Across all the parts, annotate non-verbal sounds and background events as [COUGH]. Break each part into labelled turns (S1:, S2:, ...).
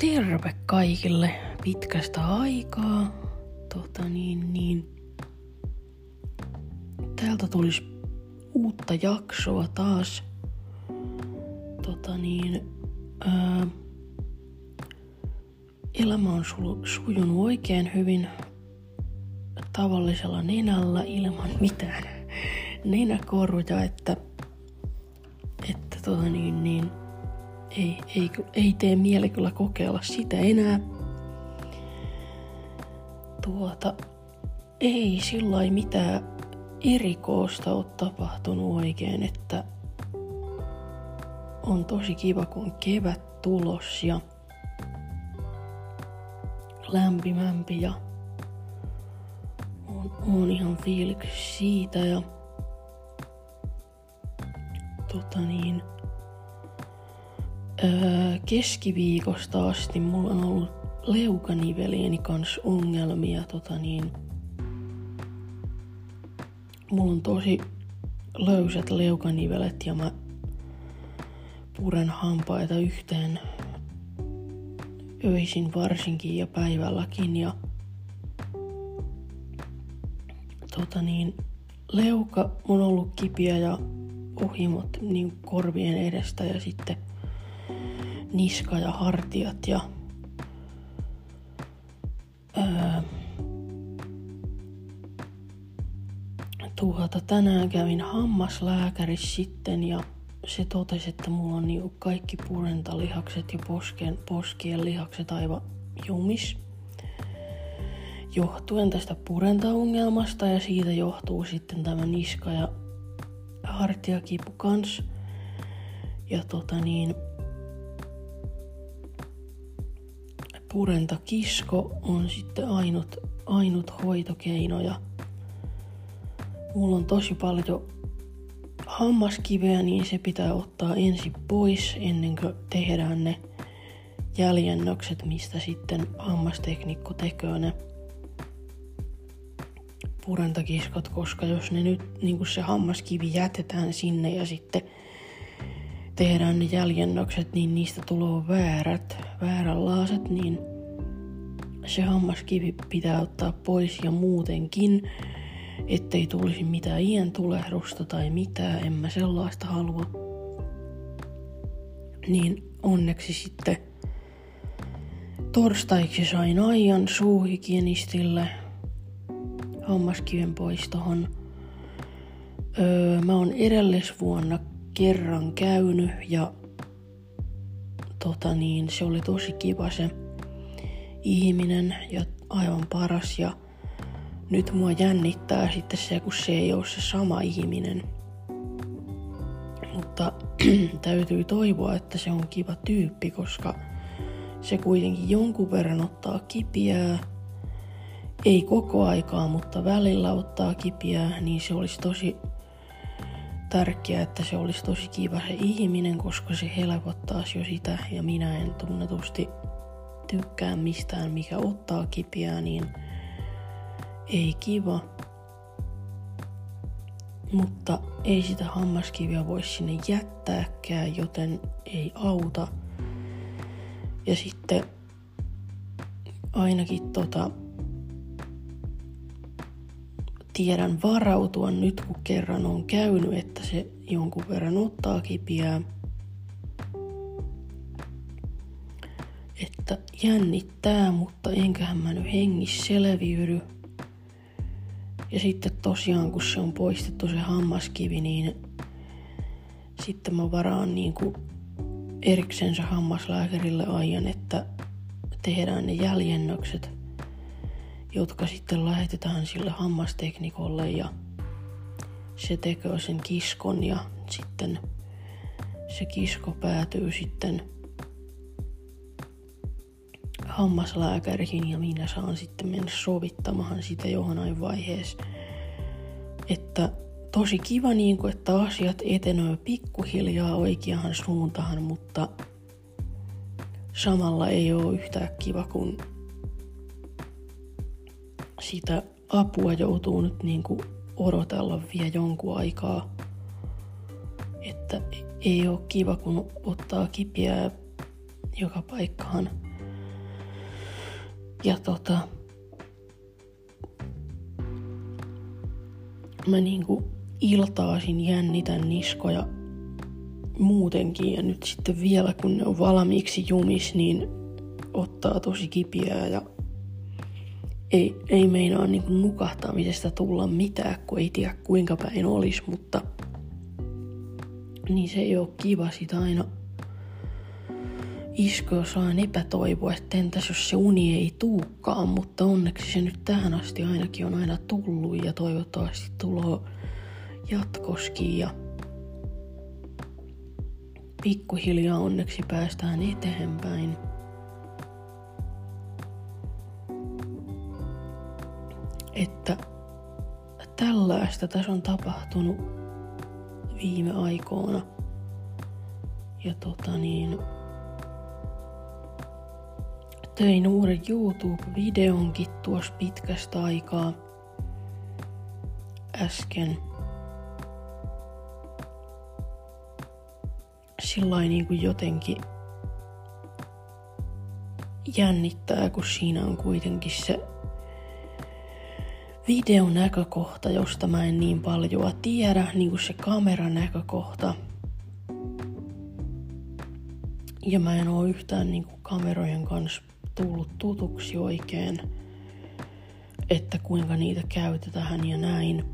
S1: terve kaikille pitkästä aikaa. Tota niin, niin. Täältä tulisi uutta jaksoa taas. Tota niin, ää, elämä on su- sujunut oikein hyvin tavallisella nenällä ilman mitään nenäkoruja, että, että tota niin, niin, ei, ei, ei tee mieli kyllä kokeilla sitä enää. Tuota, ei sillä mitään erikoista ole tapahtunut oikein, että on tosi kiva, kun on kevät tulos ja lämpimämpi ja on, on ihan fiiliksi siitä ja tota niin, öö, keskiviikosta asti mulla on ollut leukanivelieni kanssa ongelmia. Tota niin, mulla on tosi löysät leukanivelet ja mä puren hampaita yhteen öisin varsinkin ja päivälläkin ja tota niin, leuka on ollut kipiä ja ohimot niin korvien edestä ja sitten niska ja hartiat ja ää, tuota, tänään kävin hammaslääkärissä sitten ja se totesi, että mulla on niinku kaikki purentalihakset ja posken, poskien lihakset aivan jumis. Johtuen tästä purentaongelmasta ja siitä johtuu sitten tämä niska ja hartiakipu kans. Ja tota niin, purentakisko on sitten ainut, ainut hoitokeino ja mulla on tosi paljon hammaskiveä, niin se pitää ottaa ensin pois ennen kuin tehdään ne jäljennökset, mistä sitten hammasteknikko tekee ne purentakiskot, koska jos ne nyt niin se hammaskivi jätetään sinne ja sitten tehdään ne jäljennökset, niin niistä tulee väärät, vääränlaaset, niin se hammaskivi pitää ottaa pois ja muutenkin, ettei tulisi mitään iän tulehdusta tai mitään, en mä sellaista halua. Niin onneksi sitten torstaiksi sain ajan suuhygienistille hammaskiven poistohon. Öö, mä oon edellisvuonna kerran käynyt ja tota niin, se oli tosi kiva se ihminen ja aivan paras ja nyt mua jännittää sitten se, kun se ei ole se sama ihminen. Mutta [CLEARS THROAT] täytyy toivoa, että se on kiva tyyppi, koska se kuitenkin jonkun verran ottaa kipiää. Ei koko aikaa, mutta välillä ottaa kipiää, niin se olisi tosi tärkeää, että se olisi tosi kiva se ihminen, koska se helpottaisi jo sitä ja minä en tunnetusti tykkää mistään, mikä ottaa kipiää, niin ei kiva. Mutta ei sitä hammaskiviä voi sinne jättääkään, joten ei auta. Ja sitten ainakin tota, tiedän varautua nyt, kun kerran on käynyt, että se jonkun verran ottaa kipiää. Että jännittää, mutta enköhän mä nyt hengissä selviydy. Ja sitten tosiaan, kun se on poistettu se hammaskivi, niin sitten mä varaan niin kuin eriksensä hammaslääkärille ajan, että tehdään ne jäljennökset – jotka sitten lähetetään sille hammasteknikolle ja se tekee sen kiskon ja sitten se kisko päätyy sitten hammaslääkäriin ja minä saan sitten mennä sovittamaan sitä johonain vaiheessa. Että tosi kiva, niin kuin, että asiat etenee pikkuhiljaa oikeaan suuntaan, mutta samalla ei ole yhtään kiva, kun sitä apua joutuu nyt niin kuin odotella vielä jonkun aikaa. Että ei ole kiva, kun ottaa kipiä joka paikkaan Ja tota, mä niinku iltaasin jännitän niskoja muutenkin ja nyt sitten vielä kun ne on valmiiksi jumis, niin ottaa tosi kipiää ja ei, ei meinaa niin kuin nukahtamisesta tulla mitään, kun ei tiedä kuinka päin olisi, mutta niin se ei ole kiva sitä aina iskoa saa epätoivoa, että entäs jos se uni ei tuukkaan, mutta onneksi se nyt tähän asti ainakin on aina tullut ja toivottavasti tulo jatkoskin ja pikkuhiljaa onneksi päästään eteenpäin. Että tällaista tässä on tapahtunut viime aikoina. Ja tota niin, tein uuden YouTube-videonkin tuossa pitkästä aikaa äsken. Sillä niin kuin jotenkin jännittää, kun siinä on kuitenkin se videon näkökohta, josta mä en niin paljon tiedä, niin kuin se kameran näkökohta. Ja mä en oo yhtään niin kuin kamerojen kanssa tullut tutuksi oikein, että kuinka niitä käytetään ja näin.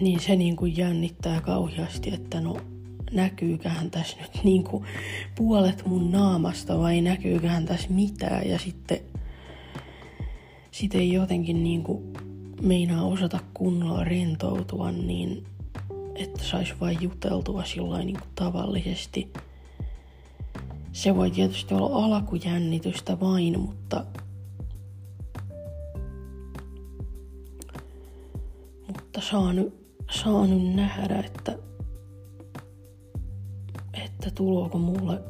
S1: Niin se niin kuin jännittää kauheasti, että no näkyyköhän tässä nyt niin kuin puolet mun naamasta vai näkyyköhän tässä mitään ja sitten sit ei jotenkin niin kuin meinaa osata kunnolla rentoutua niin, että sais vain juteltua sillä niin tavallisesti – se voi tietysti olla alkujännitystä vain, mutta mutta saa nyt, saa nyt nähdä, että että tuloako mulle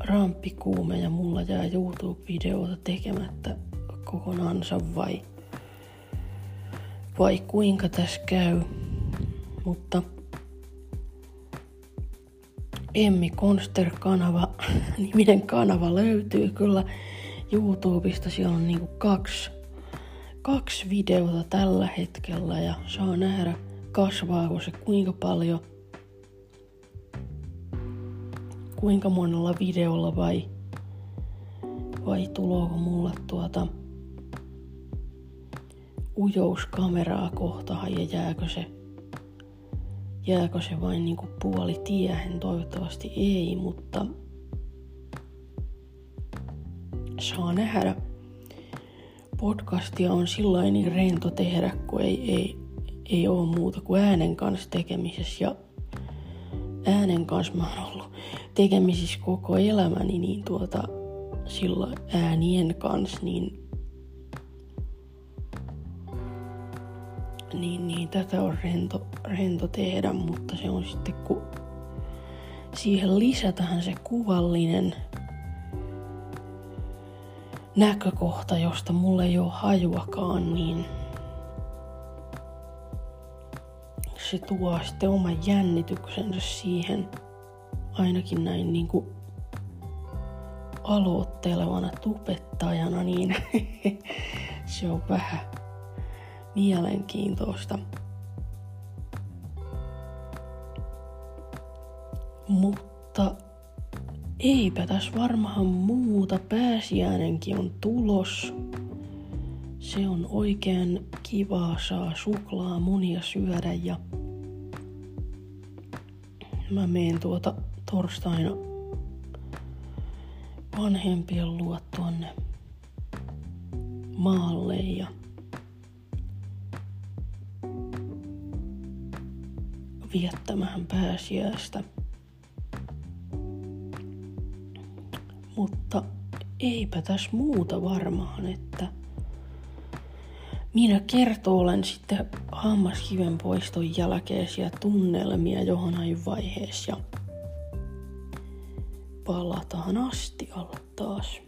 S1: ramppikuume ja mulla jää YouTube-videota tekemättä kokonaansa vai, vai kuinka tässä käy. Mutta Emmi Konster-kanava, [LAUGHS] niminen kanava löytyy kyllä YouTubesta. Siellä on niinku kaksi, kaksi videota tällä hetkellä ja saa nähdä kasvaako se kuinka paljon, kuinka monella videolla vai, vai tuloako mulle tuota ujouskameraa kohtaan ja jääkö se jääkö se vain niin kuin puoli tiehen, toivottavasti ei, mutta saa nähdä. Podcastia on sillä niin rento tehdä, kun ei, ei, ei ole muuta kuin äänen kanssa tekemisessä ja äänen kanssa mä oon ollut tekemisissä koko elämäni, niin tuota, sillä äänien kanssa, niin niin, niin tätä on rento, rento tehdä, mutta se on sitten kun siihen lisätään se kuvallinen näkökohta, josta mulle ei ole hajuakaan, niin se tuo sitten oman jännityksensä siihen ainakin näin niin kuin aloittelevana tupettajana, niin [LAUGHS] se on vähän mielenkiintoista. Mutta eipä tässä varmaan muuta. Pääsiäinenkin on tulos. Se on oikein kivaa, saa suklaa munia syödä ja mä meen tuota torstaina vanhempien luo tuonne maalle ja viettämään pääsiäistä. Mutta eipä tässä muuta varmaan, että minä olen sitten hammaskiven poiston jälkeisiä tunnelmia johon vaiheessa ja palataan astialle taas.